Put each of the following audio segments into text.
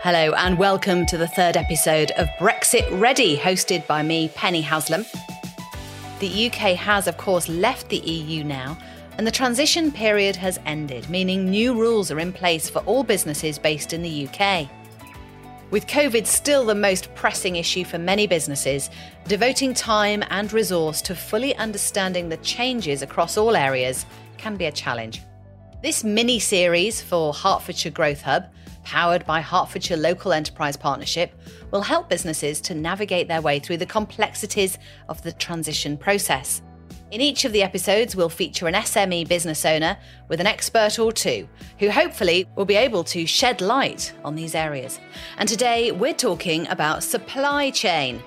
Hello, and welcome to the third episode of Brexit Ready, hosted by me, Penny Haslam. The UK has, of course, left the EU now, and the transition period has ended, meaning new rules are in place for all businesses based in the UK. With COVID still the most pressing issue for many businesses, devoting time and resource to fully understanding the changes across all areas can be a challenge. This mini series for Hertfordshire Growth Hub, powered by Hertfordshire Local Enterprise Partnership, will help businesses to navigate their way through the complexities of the transition process. In each of the episodes, we'll feature an SME business owner with an expert or two who hopefully will be able to shed light on these areas. And today we're talking about supply chain.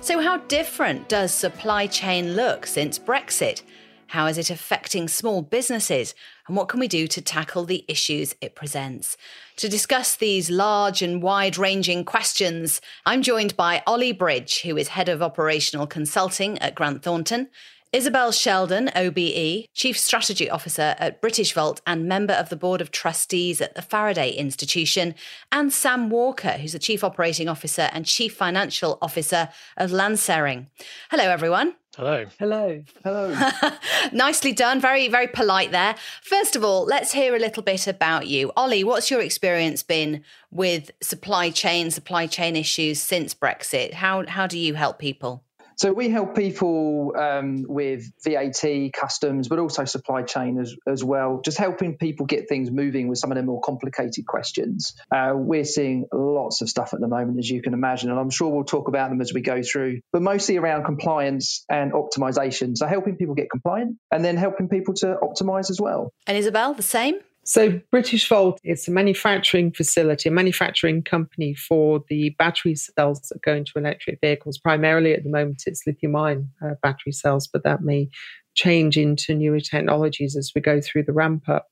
So, how different does supply chain look since Brexit? How is it affecting small businesses? And what can we do to tackle the issues it presents? To discuss these large and wide ranging questions, I'm joined by Ollie Bridge, who is Head of Operational Consulting at Grant Thornton, Isobel Sheldon, OBE, Chief Strategy Officer at Britishvolt and member of the Board of Trustees at the Faraday Institution, and Sam Walker, who's the Chief Operating Officer and Chief Financial Officer of Lanserring. Hello, everyone. Hello. Hello. Hello. Nicely done. Very, very polite there. First of all, let's hear a little bit about you. Ollie, what's your experience been with supply chain, supply chain issues since Brexit? How, how do you help people? So we help people um, with VAT, customs, but also supply chain as, as well, just helping people get things moving with some of the more complicated questions. Uh, we're seeing lots of stuff at the moment, as you can imagine, and I'm sure we'll talk about them as we go through, but mostly around compliance and optimization. So helping people get compliant and then helping people to optimize as well. And Isobel, the same? So, Britishvolt is a manufacturing facility, a manufacturing company for the battery cells that go into electric vehicles. Primarily at the moment, it's lithium ion uh, battery cells, but that may change into newer technologies as we go through the ramp up.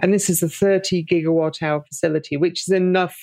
And this is a 30 gigawatt hour facility, which is enough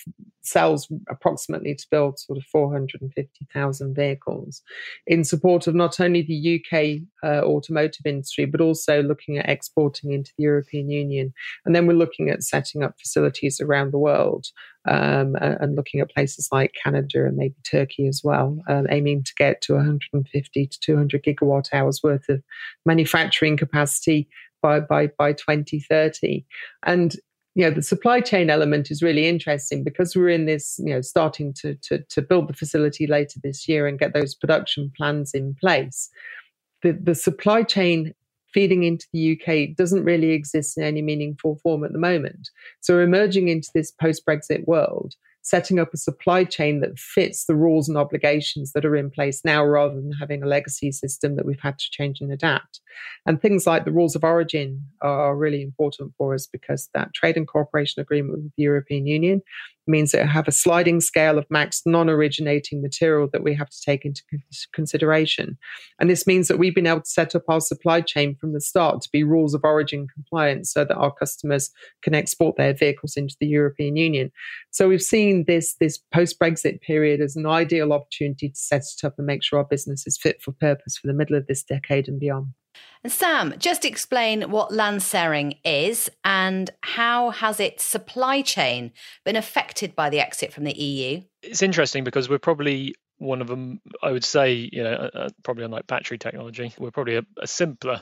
cells approximately to build sort of 450,000 vehicles in support of not only the UK uh, automotive industry, but also looking at exporting into the European Union. And then we're looking at setting up facilities around the world um, and looking at places like Canada and maybe Turkey as well, um, aiming to get to 150 to 200 gigawatt hours worth of manufacturing capacity by, by, by 2030. And you know the supply chain element is really interesting because we're in this you know starting to, to to build the facility later this year and get those production plans in place. The the supply chain feeding into the UK doesn't really exist in any meaningful form at the moment. So we're emerging into this post brexit world setting up a supply chain that fits the rules and obligations that are in place now rather than having a legacy system that we've had to change and adapt. And things like the rules of origin are really important for us because that trade and cooperation agreement with the European Union means that have a sliding scale of max non originating material that we have to take into consideration. And this means that we've been able to set up our supply chain from the start to be rules of origin compliant so that our customers can export their vehicles into the European Union. So we've seen this, this post Brexit period as an ideal opportunity to set it up and make sure our business is fit for purpose for the middle of this decade and beyond. And Sam, just explain what Lanserring is and how has its supply chain been affected by the exit from the EU? It's interesting because we're probably one of them, I would say, you know, uh, uh probably unlike battery technology, we're probably a, a, simpler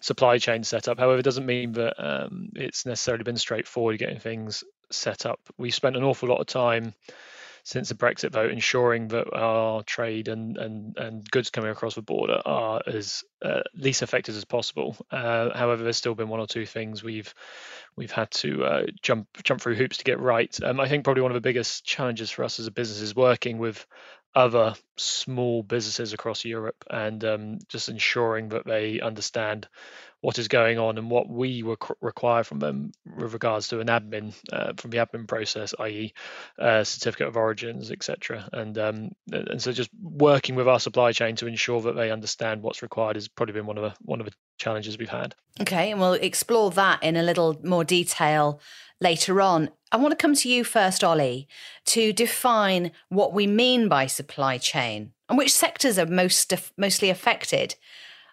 supply chain setup. However, it doesn't mean that um, it's necessarily been straightforward getting things set up. We spent an awful lot of time since the Brexit vote, ensuring that our trade and and, and goods coming across the border are as uh, least affected as possible. Uh, however, there's still been one or two things we've we've had to uh, jump jump through hoops to get right. Um, I think probably one of the biggest challenges for us as a business is working with other small businesses across Europe and um, just ensuring that they understand what is going on and what we require from them with regards to an admin uh, from the admin process, i.e., uh, certificate of origins, etc. And um, and so just working with our supply chain to ensure that they understand what's required has probably been one of the one of the challenges we've had. Okay, and we'll explore that in a little more detail later on. I want to come to you first, Ollie, to define what we mean by supply chain and which sectors are most mostly affected.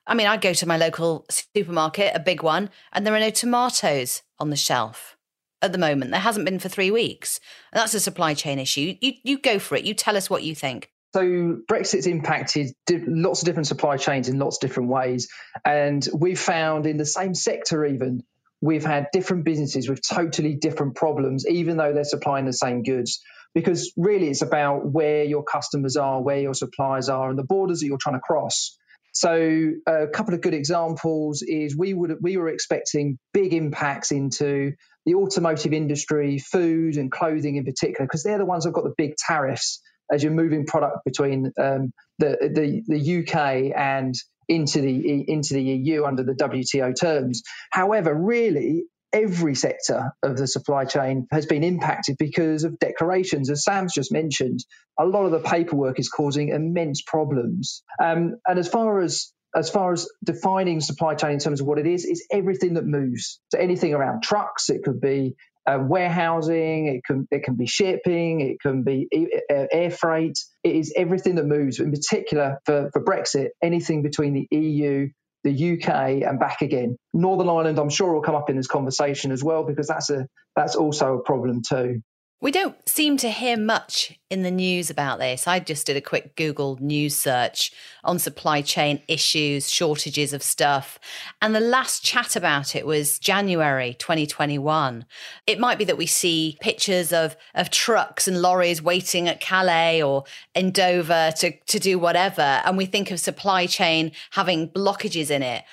I mean, I go to my local supermarket, a big one, and there are no tomatoes on the shelf. at the moment. There hasn't been for three weeks. And that's a supply chain issue. You, you go for it. You tell us what you think. So Brexit's impacted lots of different supply chains in lots of different ways, and we've found in the same sector even we've had different businesses with totally different problems, even though they're supplying the same goods. Because really, it's about where your customers are, where your suppliers are, and the borders that you're trying to cross. So, a couple of good examples is we would we were expecting big impacts into the automotive industry, food and clothing in particular, because they're the ones that have got the big tariffs as you're moving product between um, the, the the UK and into the into the EU under the WTO terms. However, really every sector of the supply chain has been impacted because of declarations. As Sam's just mentioned, a lot of the paperwork is causing immense problems. Um, and as far as as far as defining supply chain in terms of what it it's is everything that moves. So anything around trucks, it could be uh, warehousing, it can it can be shipping, it can be uh, air freight. It is everything that moves. In particular, for, for Brexit, anything between the EU, the UK, and back again. Northern Ireland, I'm sure, will come up in this conversation as well because that's a that's also a problem too. We don't seem to hear much in the news about this. I just did a quick Google news search on supply chain issues, shortages of stuff. And the last chat about it was January 2021. It might be that we see pictures of, of trucks and lorries waiting at Calais or in Dover to, to do whatever. And we think of supply chain having blockages in it.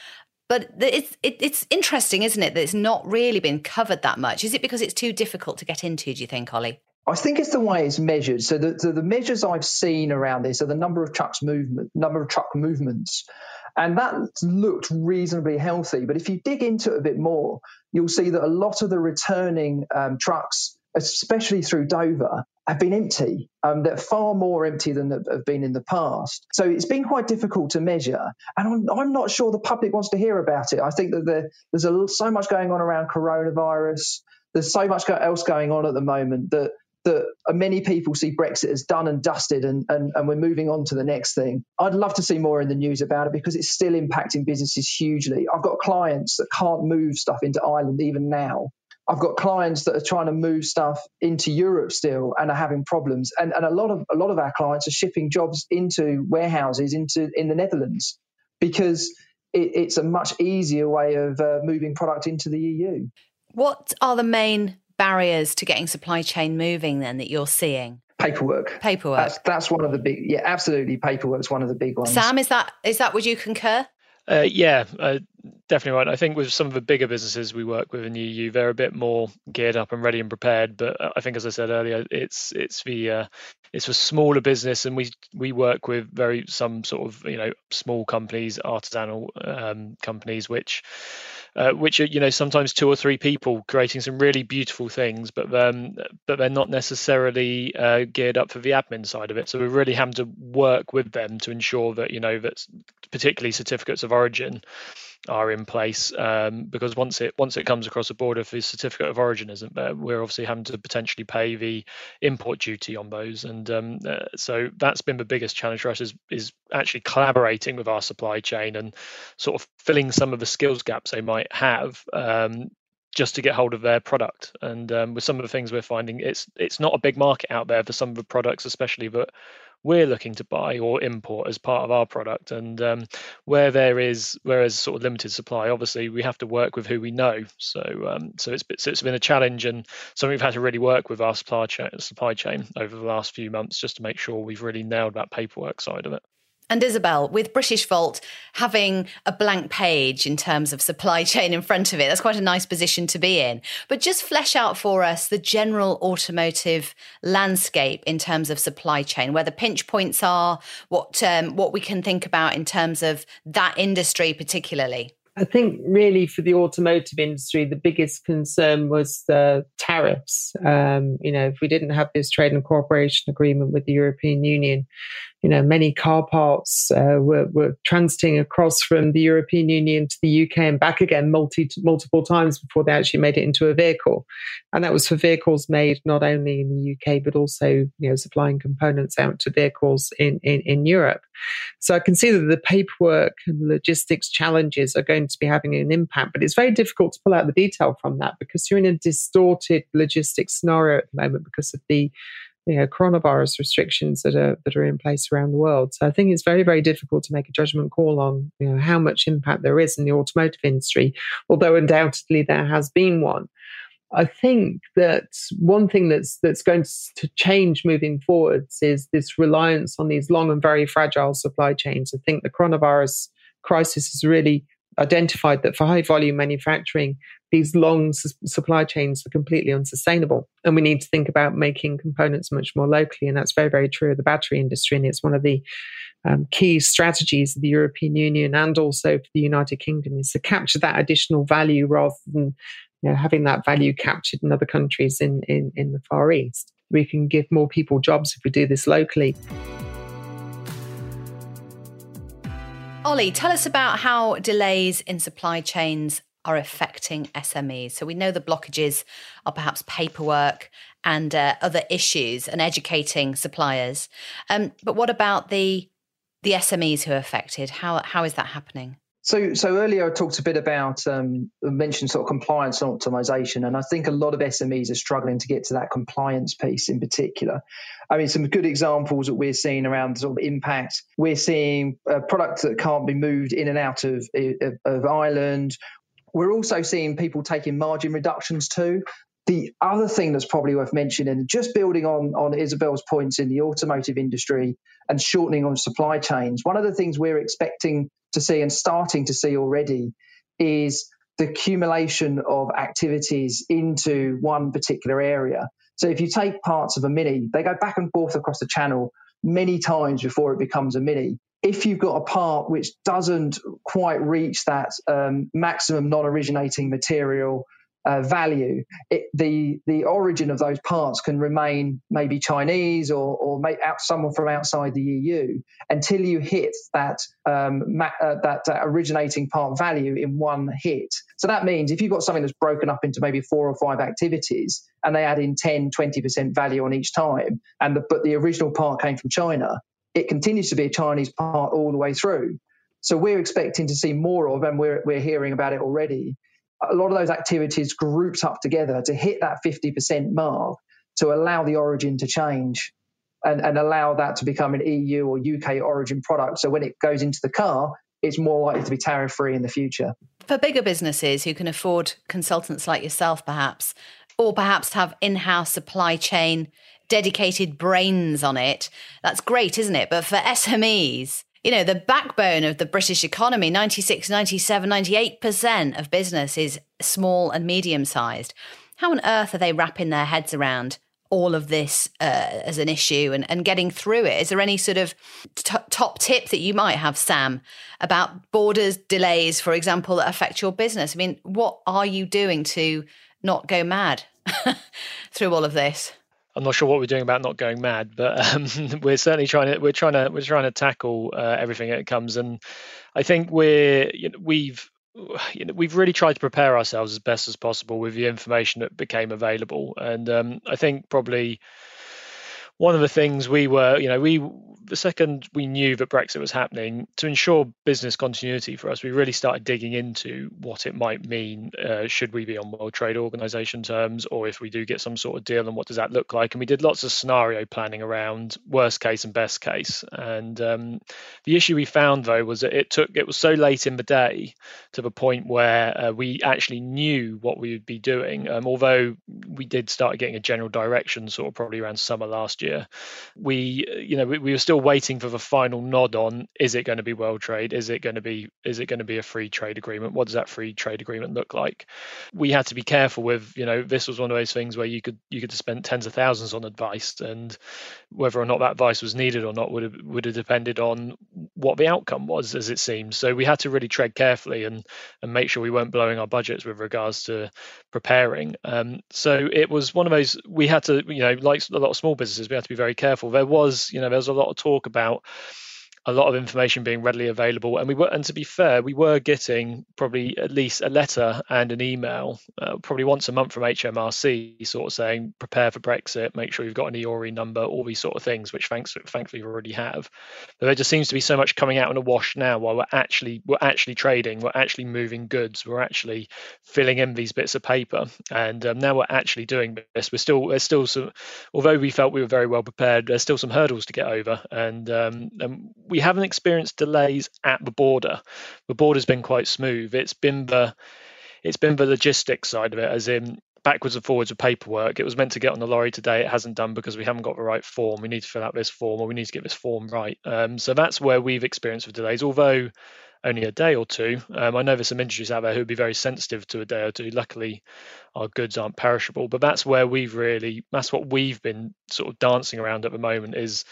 But it's it, it's interesting, isn't it, that it's not really been covered that much? Is it because it's too difficult to get into? Do you think, Ollie? I think it's the way it's measured. So the, the, the measures I've seen around this are the number of trucks movement, number of truck movements, and that looked reasonably healthy. But if you dig into it a bit more, you'll see that a lot of the returning um, trucks, especially through Dover, have been empty. Um, they're far more empty than have been in the past. So it's been quite difficult to measure. And I'm, I'm not sure the public wants to hear about it. I think that there, there's a, so much going on around coronavirus. There's so much else going on at the moment that that many people see Brexit as done and dusted and, and, and we're moving on to the next thing. I'd love to see more in the news about it because it's still impacting businesses hugely. I've got clients that can't move stuff into Ireland even now I've got clients that are trying to move stuff into Europe still and are having problems. And, and a lot of a lot of our clients are shipping jobs into warehouses into in the Netherlands because it, it's a much easier way of uh, moving product into the EU. What are the main barriers to getting supply chain moving then that you're seeing? Paperwork. Paperwork. That's, that's one of the big. Yeah, absolutely. Paperwork is one of the big ones. Sam, is that is that would you concur? Uh, yeah, uh, definitely right. I think with some of the bigger businesses we work with in the EU, they're a bit more geared up and ready and prepared. But uh, I think, as I said earlier, it's it's the uh, it's a smaller business, and we we work with very some sort of you know small companies, artisanal um, companies, which uh, which are you know sometimes two or three people creating some really beautiful things, but um, but they're not necessarily uh, geared up for the admin side of it. So we really have to work with them to ensure that you know that particularly certificates of origin are in place um, because once it once it comes across the border, if the certificate of origin isn't there, we're obviously having to potentially pay the import duty on those, and um, uh, so that's been the biggest challenge for us is is actually collaborating with our supply chain and sort of filling some of the skills gaps they might have um, just to get hold of their product. And um, with some of the things we're finding, it's it's not a big market out there for some of the products, especially that we're looking to buy or import as part of our product. And um, where there is where there's sort of limited supply, obviously we have to work with who we know. So um, so it's so it's been a challenge and something we've had to really work with our supply chain supply chain over the last few months just to make sure we've really nailed that paperwork side of it. And Isobel, with Britishvolt having a blank page in terms of supply chain in front of it, that's quite a nice position to be in. But just flesh out for us the general automotive landscape in terms of supply chain, where the pinch points are, what um, what we can think about in terms of that industry particularly. I think really for the automotive industry, the biggest concern was the tariffs. Um, you know, if we didn't have this trade and cooperation agreement with the European Union, you know, many car parts uh, were, were transiting across from the European Union to the UK and back again multi, multiple times before they actually made it into a vehicle. And that was for vehicles made not only in the UK, but also, you know, supplying components out to vehicles in, in, in Europe. So I can see that the paperwork and logistics challenges are going going to be having an impact. But it's very difficult to pull out the detail from that because you're in a distorted logistics scenario at the moment because of the you know, coronavirus restrictions that are that are in place around the world. So I think it's very, very difficult to make a judgment call on you know how much impact there is in the automotive industry, although undoubtedly there has been one. I think that one thing that's that's going to change moving forwards is this reliance on these long and very fragile supply chains. I think the coronavirus crisis has really identified that for high volume manufacturing, these long su- supply chains are completely unsustainable. And we need to think about making components much more locally. And that's very, very true of the battery industry. And it's one of the um, key strategies of the European Union and also for the United Kingdom is to capture that additional value rather than you know, having that value captured in other countries in, in, in the Far East. We can give more people jobs if we do this locally. Ollie, tell us about how delays in supply chains are affecting SMEs. So we know the blockages are perhaps paperwork and uh, other issues and educating suppliers. Um, but what about the the SMEs who are affected? How how is that happening? So, so earlier I talked a bit about um, mentioned sort of compliance and optimization, and I think a lot of SMEs are struggling to get to that compliance piece in particular. I mean, some good examples that we're seeing around sort of impact. We're seeing a product that can't be moved in and out of, of, of Ireland. We're also seeing people taking margin reductions too. The other thing that's probably worth mentioning, just building on, on Isobel's points in the automotive industry and shortening on supply chains, one of the things we're expecting to see and starting to see already is the accumulation of activities into one particular area. So if you take parts of a mini, they go back and forth across the channel many times before it becomes a mini. If you've got a part which doesn't quite reach that um, maximum non-originating material uh, value, it, the the origin of those parts can remain maybe Chinese or or out someone from outside the EU until you hit that um, ma- uh, that uh, originating part value in one hit. So that means if you've got something that's broken up into maybe four or five activities and they add in 10, 20% value on each time, and the, but the original part came from China, it continues to be a Chinese part all the way through. So we're expecting to see more of, and we're, we're hearing about it already, a lot of those activities grouped up together to hit that 50% mark to allow the origin to change and, and allow that to become an EU or UK origin product. So when it goes into the car, it's more likely to be tariff free in the future. For bigger businesses who can afford consultants like yourself, perhaps, or perhaps have in house supply chain dedicated brains on it, that's great, isn't it? But for SMEs, you know, the backbone of the British economy, 96, 97, 98% of business is small and medium sized. How on earth are they wrapping their heads around all of this uh, as an issue and, and getting through it? Is there any sort of t- top tip that you might have, Sam, about borders delays, for example, that affect your business? I mean, what are you doing to not go mad through all of this? I'm not sure what we're doing about not going mad, but um, we're certainly trying to we're trying to we're trying to tackle uh, everything that comes, and I think we're you know, we've you know, we've really tried to prepare ourselves as best as possible with the information that became available, and um, I think probably one of the things we were, you know, we the second we knew that Brexit was happening, to ensure business continuity for us, we really started digging into what it might mean. Uh, should we be on World Trade Organization terms, or if we do get some sort of deal, and what does that look like? And we did lots of scenario planning around worst case and best case. And um, the issue we found though was that it took it was so late in the day to the point where uh, we actually knew what we would be doing. Um, although we did start getting a general direction, sort of probably around summer last year, we you know we, we were still waiting for the final nod on is it going to be world trade? Is it going to be is it going to be a free trade agreement? What does that free trade agreement look like? We had to be careful with you know this was one of those things where you could you could spend tens of thousands on advice and whether or not that advice was needed or not would have would have depended on what the outcome was as it seems. So we had to really tread carefully and and make sure we weren't blowing our budgets with regards to preparing. Um, so it was one of those we had to you know like a lot of small businesses we had to be very careful. There was you know there was a lot of talk about a lot of information being readily available. And we were, and to be fair, we were getting probably at least a letter and an email, uh, probably once a month from HMRC, sort of saying prepare for Brexit, make sure you've got an EORI number, all these sort of things, which thanks, thankfully we already have. But there just seems to be so much coming out in a wash now, while we're actually we're actually trading, we're actually moving goods, we're actually filling in these bits of paper, and um, now we're actually doing this. We're still there's still some, although we felt we were very well prepared, there's still some hurdles to get over, and um, and haven't experienced delays at the border. The border's been quite smooth. It's been the it's been the logistics side of it, as in backwards and forwards of paperwork. It was meant to get on the lorry today. It hasn't done because we haven't got the right form. We need to fill out this form or we need to get this form right. Um, so that's where we've experienced delays. Although only a day or two. Um, I know there's some industries out there who would be very sensitive to a day or two. Luckily, our goods aren't perishable, but that's where we've really that's what we've been sort of dancing around at the moment is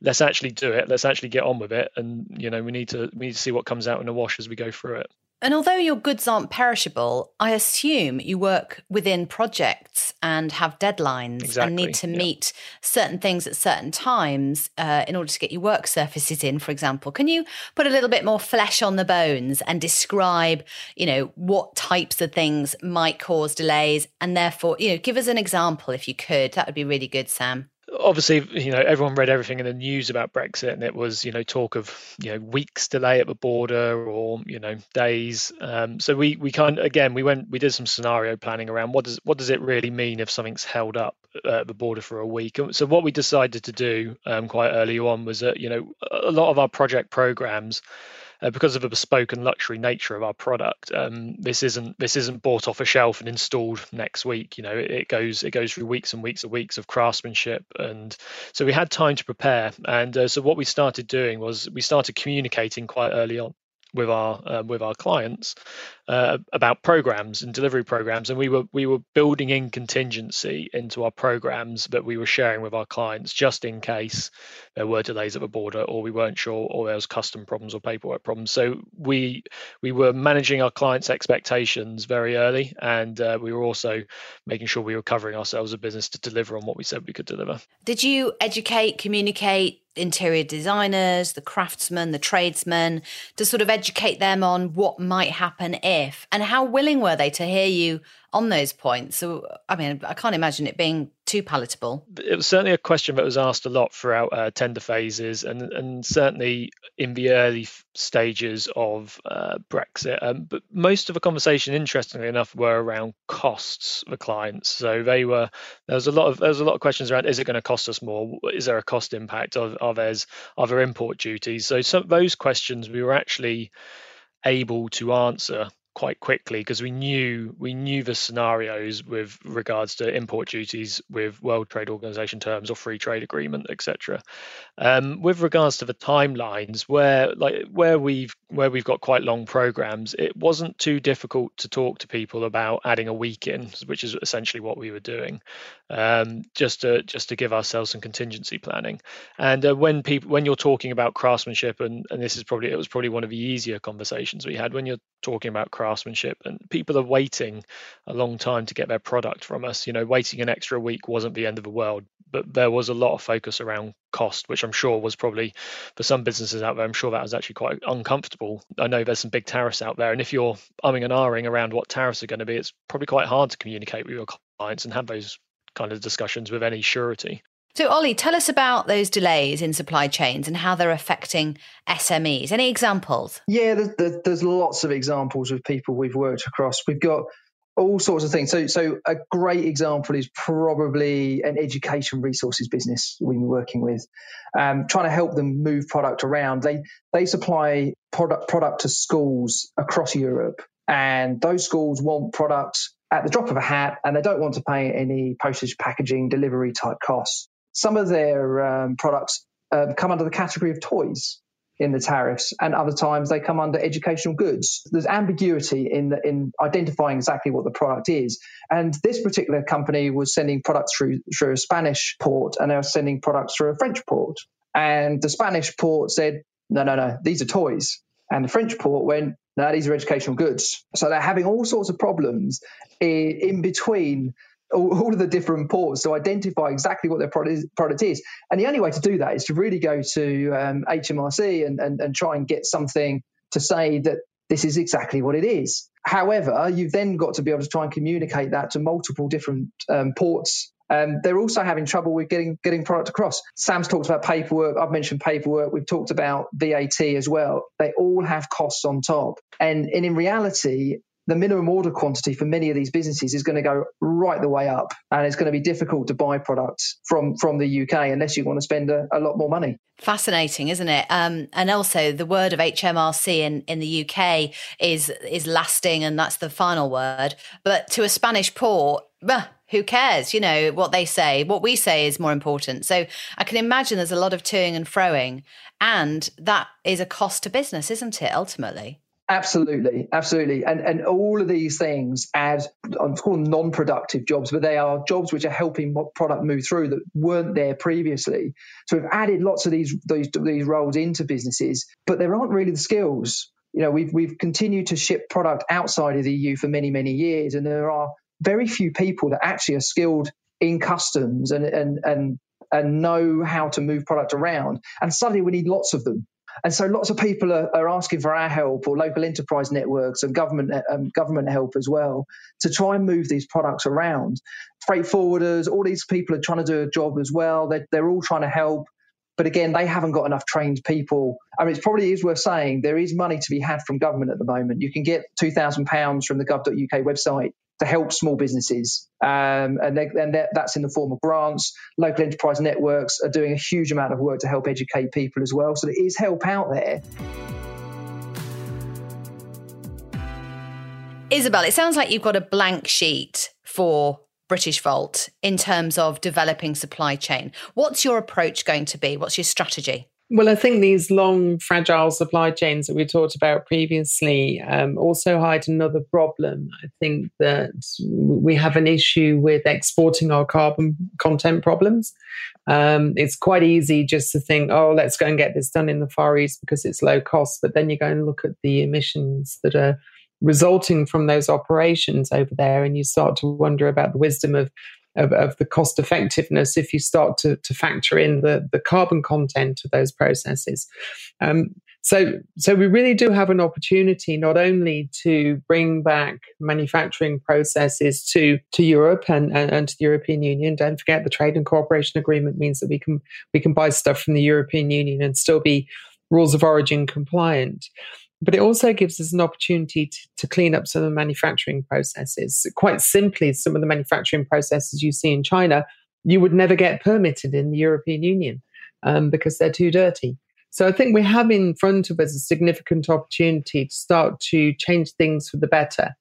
let's actually do it. Let's actually get on with it, and you know we need to we need to see what comes out in the wash as we go through it. And although your goods aren't perishable, I assume you work within projects and have deadlines exactly, and need to yeah. meet certain things at certain times uh, in order to get your work surfaces in, for example. Can you put a little bit more flesh on the bones and describe, you know, what types of things might cause delays and therefore, you know, give us an example if you could. That would be really good, Sam obviously, you know, everyone read everything in the news about Brexit, and it was, you know, talk of, you know, weeks delay at the border or, you know, days. Um, so we we kind of again we went we did some scenario planning around what does what does it really mean if something's held up at the border for a week. So what we decided to do um, quite early on was that, you know, a lot of our project programs uh, because of the bespoke and luxury nature of our product. Um, this isn't this isn't bought off a shelf and installed next week. You know, it, it, goes it goes through weeks and weeks and weeks of craftsmanship, and so we had time to prepare. And uh, so what we started doing was we started communicating quite early on with our uh, with our clients uh, about programs and delivery programs, and we were we were building in contingency into our programs that we were sharing with our clients just in case there were delays at the border, or we weren't sure, or there was custom problems or paperwork problems. So we we were managing our clients' expectations very early, and uh, we were also making sure we were covering ourselves as a business to deliver on what we said we could deliver. Did you educate, communicate? interior designers, the craftsmen, the tradesmen, to sort of educate them on what might happen if, and how willing were they to hear you on those points? So, I mean, I can't imagine it being too palatable. It was certainly a question that was asked a lot throughout uh, tender phases, and and certainly in the early stages of uh, Brexit. Um, but most of the conversation, interestingly enough, were around costs for clients. So they were there was a lot of there was a lot of questions around: Is it going to cost us more? Is there a cost impact? Are, are there's are there import duties? So some those questions we were actually able to answer quite quickly because we knew we knew the scenarios with regards to import duties with World Trade Organization terms or free trade agreement, etc. Um, with regards to the timelines, where like where we've where we've got quite long programs, it wasn't too difficult to talk to people about adding a week in, which is essentially what we were doing, um, just to just to give ourselves some contingency planning. And uh, when people when you're talking about craftsmanship, and and this is probably it was probably one of the easier conversations we had when you're talking about craftsmanship and people are waiting a long time to get their product from us you know waiting an extra week wasn't the end of the world but there was a lot of focus around cost which i'm sure was probably for some businesses out there i'm sure that was actually quite uncomfortable i know there's some big tariffs out there and if you're umming and ahhing around what tariffs are going to be it's probably quite hard to communicate with your clients and have those kind of discussions with any surety so, Ollie, tell us about those delays in supply chains and how they're affecting SMEs. Any examples? Yeah, there's, there's lots of examples of people we've worked across. We've got all sorts of things. So, so a great example is probably an education resources business we've been working with, um, trying to help them move product around. They they supply product product to schools across Europe, and those schools want products at the drop of a hat, and they don't want to pay any postage, packaging, delivery type costs. Some of their um, products um, come under the category of toys in the tariffs, and other times they come under educational goods. There's ambiguity in the, in identifying exactly what the product is. And this particular company was sending products through through a Spanish port, and they were sending products through a French port. And the Spanish port said, "No, no, no, these are toys." And the French port went, "No, these are educational goods." So they're having all sorts of problems in, in between all, all, of the different ports to identify exactly what their product is, product is. And the only way to do that is to really go to um, HMRC and, and, and try and get something to say that this is exactly what it is. However, you've then got to be able to try and communicate that to multiple different um, ports. Um, they're also having trouble with getting getting product across. Sam's talked about paperwork. I've mentioned paperwork. We've talked about VAT as well. They all have costs on top, and, and in reality, the minimum order quantity for many of these businesses is going to go right the way up and it's going to be difficult to buy products from from the UK unless you want to spend a, a lot more money. Fascinating, isn't it? Um, and also the word of HMRC in, in the UK is is lasting and that's the final word. But to a Spanish port, who cares? You know, what they say, what we say is more important. So I can imagine there's a lot of toing and froing, and that is a cost to business, isn't it, ultimately? Absolutely, absolutely, and and all of these things add. I'm calling non-productive jobs, but they are jobs which are helping product move through that weren't there previously. So we've added lots of these these these roles into businesses, but there aren't really the skills. You know, we've we've continued to ship product outside of the EU for many many years, and there are very few people that actually are skilled in customs and and and and know how to move product around. And suddenly we need lots of them. And so lots of people are, are asking for our help or local enterprise networks and government um, government help as well to try and move these products around. Freight forwarders, all these people are trying to do a job as well. They're, they're all trying to help. But again, they haven't got enough trained people. I mean, it probably is worth saying there is money to be had from government at the moment. You can get £2,000 from the gov.uk website to help small businesses. Um, and, they, and that's in the form of grants. Local enterprise networks are doing a huge amount of work to help educate people as well. So there is help out there. Isobel, it sounds like you've got a blank sheet for Britishvolt in terms of developing supply chain. What's your approach going to be? What's your strategy? Well, I think these long, fragile supply chains that we talked about previously um, also hide another problem. I think that we have an issue with exporting our carbon content problems. Um, it's quite easy just to think, oh, let's go and get this done in the Far East because it's low cost. But then you go and look at the emissions that are resulting from those operations over there, and you start to wonder about the wisdom of of, of the cost effectiveness if you start to, to factor in the, the carbon content of those processes. Um, so, so we really do have an opportunity not only to bring back manufacturing processes to, to Europe and, and, and, to the European Union. Don't forget the trade and cooperation agreement means that we can we can buy stuff from the European Union and still be rules of origin compliant but it also gives us an opportunity to, to, clean up some of the manufacturing processes. Quite simply, some of the manufacturing processes you see in China, you would never get permitted in the European Union um, because they're too dirty. So I think we have in front of us a significant opportunity to start to change things for the better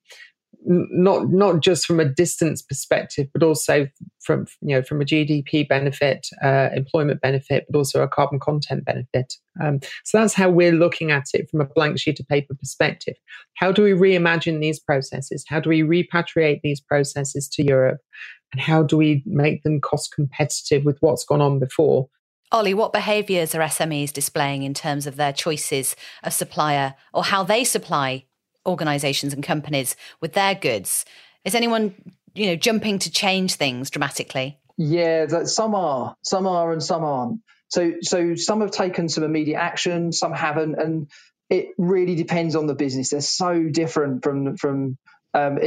not not just from a distance perspective, but also from you know from a GDP benefit, uh, employment benefit, but also a carbon content benefit. Um, so that's how we're looking at it from a blank sheet of paper perspective. How do we reimagine these processes? How do we repatriate these processes to Europe? And how do we make them cost competitive with what's gone on before? Ollie, what behaviours are SMEs displaying in terms of their choices of supplier or how they supply organizations and companies with their goods. Is anyone, you know, jumping to change things dramatically? Yeah, that some are, some are, and some aren't. So, so some have taken some immediate action, some haven't, and it really depends on the business. They're so different from from um,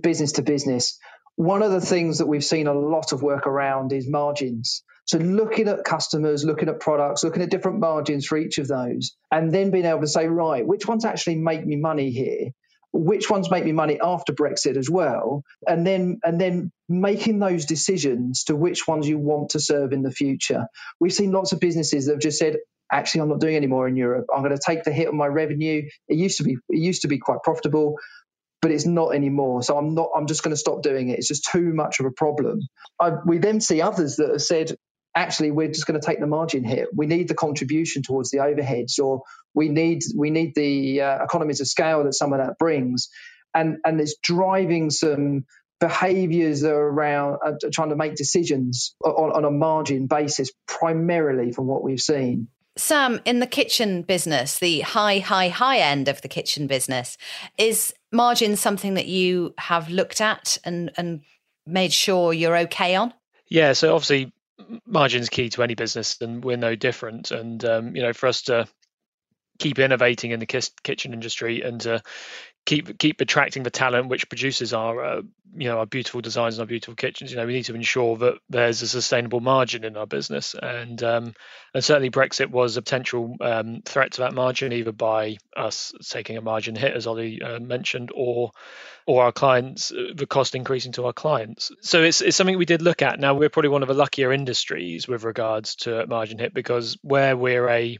business to business. One of the things that we've seen a lot of work around is margins. So looking at customers, looking at products, looking at different margins for each of those, and then being able to say, right, which ones actually make me money here? Which ones make me money after Brexit as well? And then and then making those decisions to which ones you want to serve in the future. We've seen lots of businesses that have just said, actually I'm not doing any more in Europe. I'm going to take the hit on my revenue. It used to be it used to be quite profitable but it's not anymore. So I'm not. I'm just going to stop doing it. It's just too much of a problem. I, we then see others that have said, actually we're just going to take the margin hit. We need the contribution towards the overheads, or we need we need the uh, economies of scale that some of that brings, and and it's driving some behaviors around uh, trying to make decisions on, on a margin basis, primarily from what we've seen. Sam, in the kitchen business, the high, high, high end of the kitchen business, is margin something that you have looked at and and made sure you're okay on? Yeah, so obviously margin is key to any business, and we're no different. And um, you know, for us to keep innovating in the kitchen industry and to keep keep attracting the talent which produces our uh, you know our beautiful designs and our beautiful kitchens you know we need to ensure that there's a sustainable margin in our business and um, and certainly brexit was a potential um, threat to that margin either by us taking a margin hit as ollie uh, mentioned or or our clients uh, the cost increasing to our clients. So it's, it's something we did look at. Now we're probably one of the luckier industries with regards to margin hit because where we're a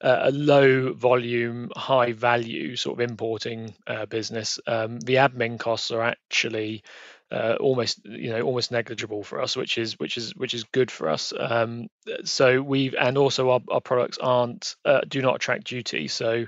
a low volume, high value sort of importing uh, business, um, the admin costs are actually uh, almost you know almost negligible for us, which is which is which is good for us. Um, so we've and also our, our products aren't uh, do not attract duty. So,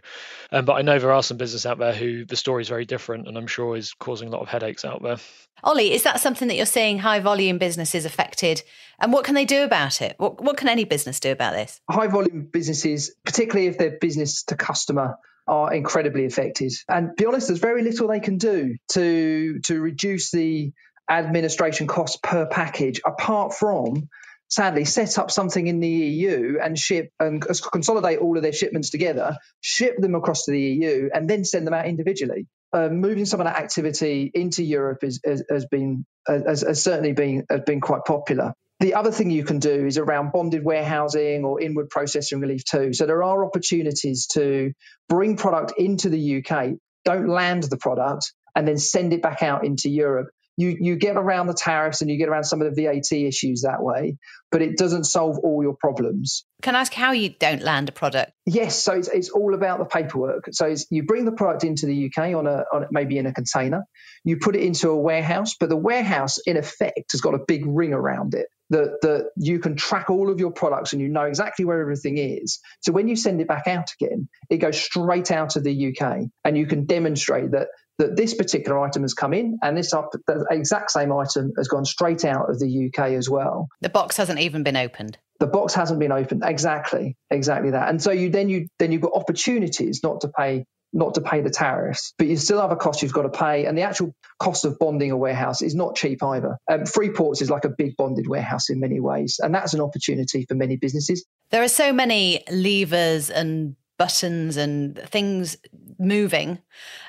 um, but I know there are some business out there who the story is very different, and I'm sure is causing a lot of headaches out there. Ollie, is that something that you're seeing high volume businesses affected? And what can they do about it? What, what can any business do about this? High volume businesses, particularly if they're business to customer, are incredibly affected. And be honest, there's very little they can do to to reduce the administration costs per package, apart from sadly set up something in the EU and ship and consolidate all of their shipments together, ship them across to the EU, and then send them out individually. Uh, moving some of that activity into Europe is, has, has been has, has, certainly been has been quite popular. The other thing you can do is around bonded warehousing or inward processing relief too. So there are opportunities to bring product into the UK, don't land the product, and then send it back out into Europe you you get around the tariffs and you get around some of the VAT issues that way, but it doesn't solve all your problems. Can I ask how you don't land a product? Yes, so it's, it's all about the paperwork. So you bring the product into the UK on a on maybe in a container, you put it into a warehouse, but the warehouse in effect has got a big ring around it that that you can track all of your products and you know exactly where everything is. So when you send it back out again, it goes straight out of the UK, and you can demonstrate that that this particular item has come in and this up, the exact same item has gone straight out of the UK as well. The box hasn't even been opened. The box hasn't been opened. Exactly, exactly that. And so you then you then you've got opportunities not to pay not to pay the tariffs, but you still have a cost you've got to pay. And the actual cost of bonding a warehouse is not cheap either. Um, Freeports is like a big bonded warehouse in many ways, and that's an opportunity for many businesses. There are so many levers and buttons and things moving,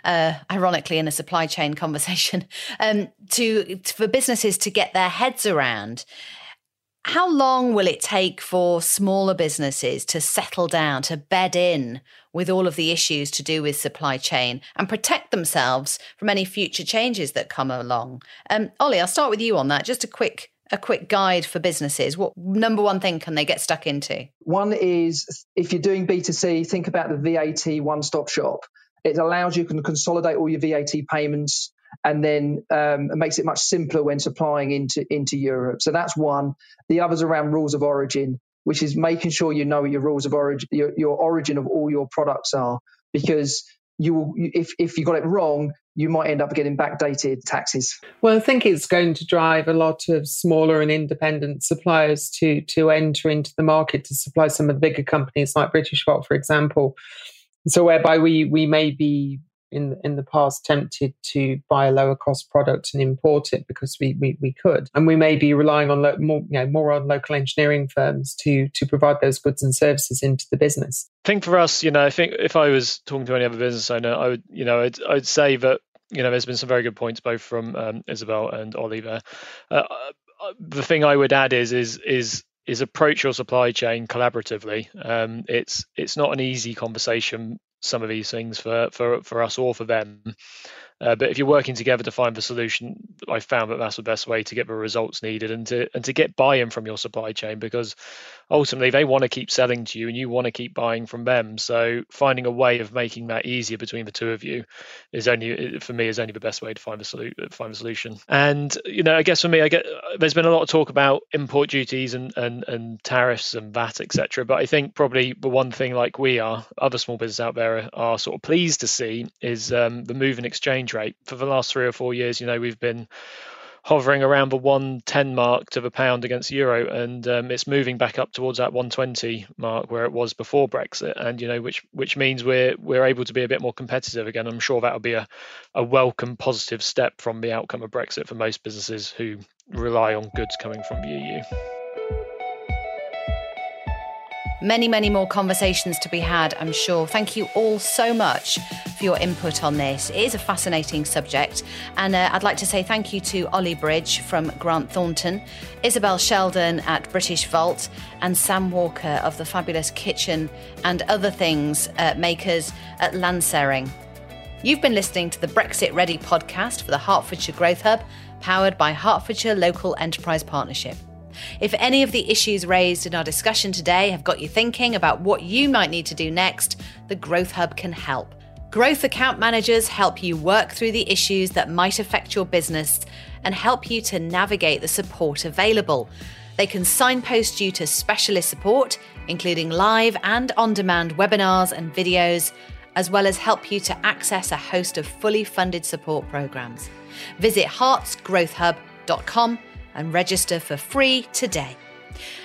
uh, ironically, in a supply chain conversation, um, to for businesses to get their heads around. How long will it take for smaller businesses to settle down, to bed in with all of the issues to do with supply chain and protect themselves from any future changes that come along? Um, Ollie, I'll start with you on that. Just a quick a quick guide for businesses? What number one thing can they get stuck into? One is if you're doing B2C, think about the VAT one stop shop. It allows you to consolidate all your VAT payments and then um, it makes it much simpler when supplying into, into Europe. So that's one. The other's around rules of origin, which is making sure you know your rules of origin, your, your origin of all your products are, because you will, if, if you got it wrong, you might end up getting backdated taxes. Well, I think it's going to drive a lot of smaller and independent suppliers to to enter into the market to supply some of the bigger companies like british Britishvolt, for example. So whereby we we may be in in the past tempted to buy a lower cost product and import it because we we, we could, and we may be relying on lo- more you know more on local engineering firms to to provide those goods and services into the business. I think for us, you know, I think if I was talking to any other business owner, I would you know I'd, I'd say that you know there's been some very good points both from um, Isobel and Oliver. Uh, uh, the thing I would add is is is is approach your supply chain collaboratively. Um, it's it's not an easy conversation some of these things for for for us or for them. Uh, but if you're working together to find the solution, I found that that's the best way to get the results needed and to and to get buy-in from your supply chain because ultimately they want to keep selling to you and you want to keep buying from them. So finding a way of making that easier between the two of you is only for me is only the best way to find the solution. Find solution. And you know, I guess for me, I get there's been a lot of talk about import duties and and, and tariffs and VAT etc. But I think probably the one thing like we are, other small businesses out there are, are sort of pleased to see is um, the move in exchange rate. For the last three or four years, you know, we've been hovering around the 110 mark to the pound against euro, and um, it's moving back up towards that 120 mark where it was before Brexit, and you know which which means we're we're able to be a bit more competitive again. I'm sure that'll be a, a welcome positive step from the outcome of Brexit for most businesses who rely on goods coming from the EU. Many, many more conversations to be had, I'm sure. Thank you all so much for your input on this. It is a fascinating subject. And uh, I'd like to say thank you to Ollie Bridge from Grant Thornton, Isobel Sheldon at Britishvolt, and Sam Walker of the fabulous Kitchen and Other Things uh, makers at Lanserring. You've been listening to the Brexit Ready podcast for the Hertfordshire Growth Hub, powered by Hertfordshire Local Enterprise Partnership. If any of the issues raised in our discussion today have got you thinking about what you might need to do next, the Growth Hub can help. Growth account managers help you work through the issues that might affect your business and help you to navigate the support available. They can signpost you to specialist support, including live and on demand webinars and videos, as well as help you to access a host of fully funded support programs. Visit hertsgrowthhub.com and register for free today.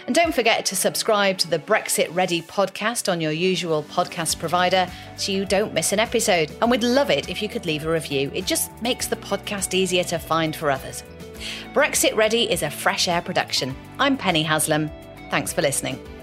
And don't forget to subscribe to the Brexit Ready podcast on your usual podcast provider so you don't miss an episode. And we'd love it if you could leave a review. It just makes the podcast easier to find for others. Brexit Ready is a fresh air production. I'm Penny Haslam. Thanks for listening.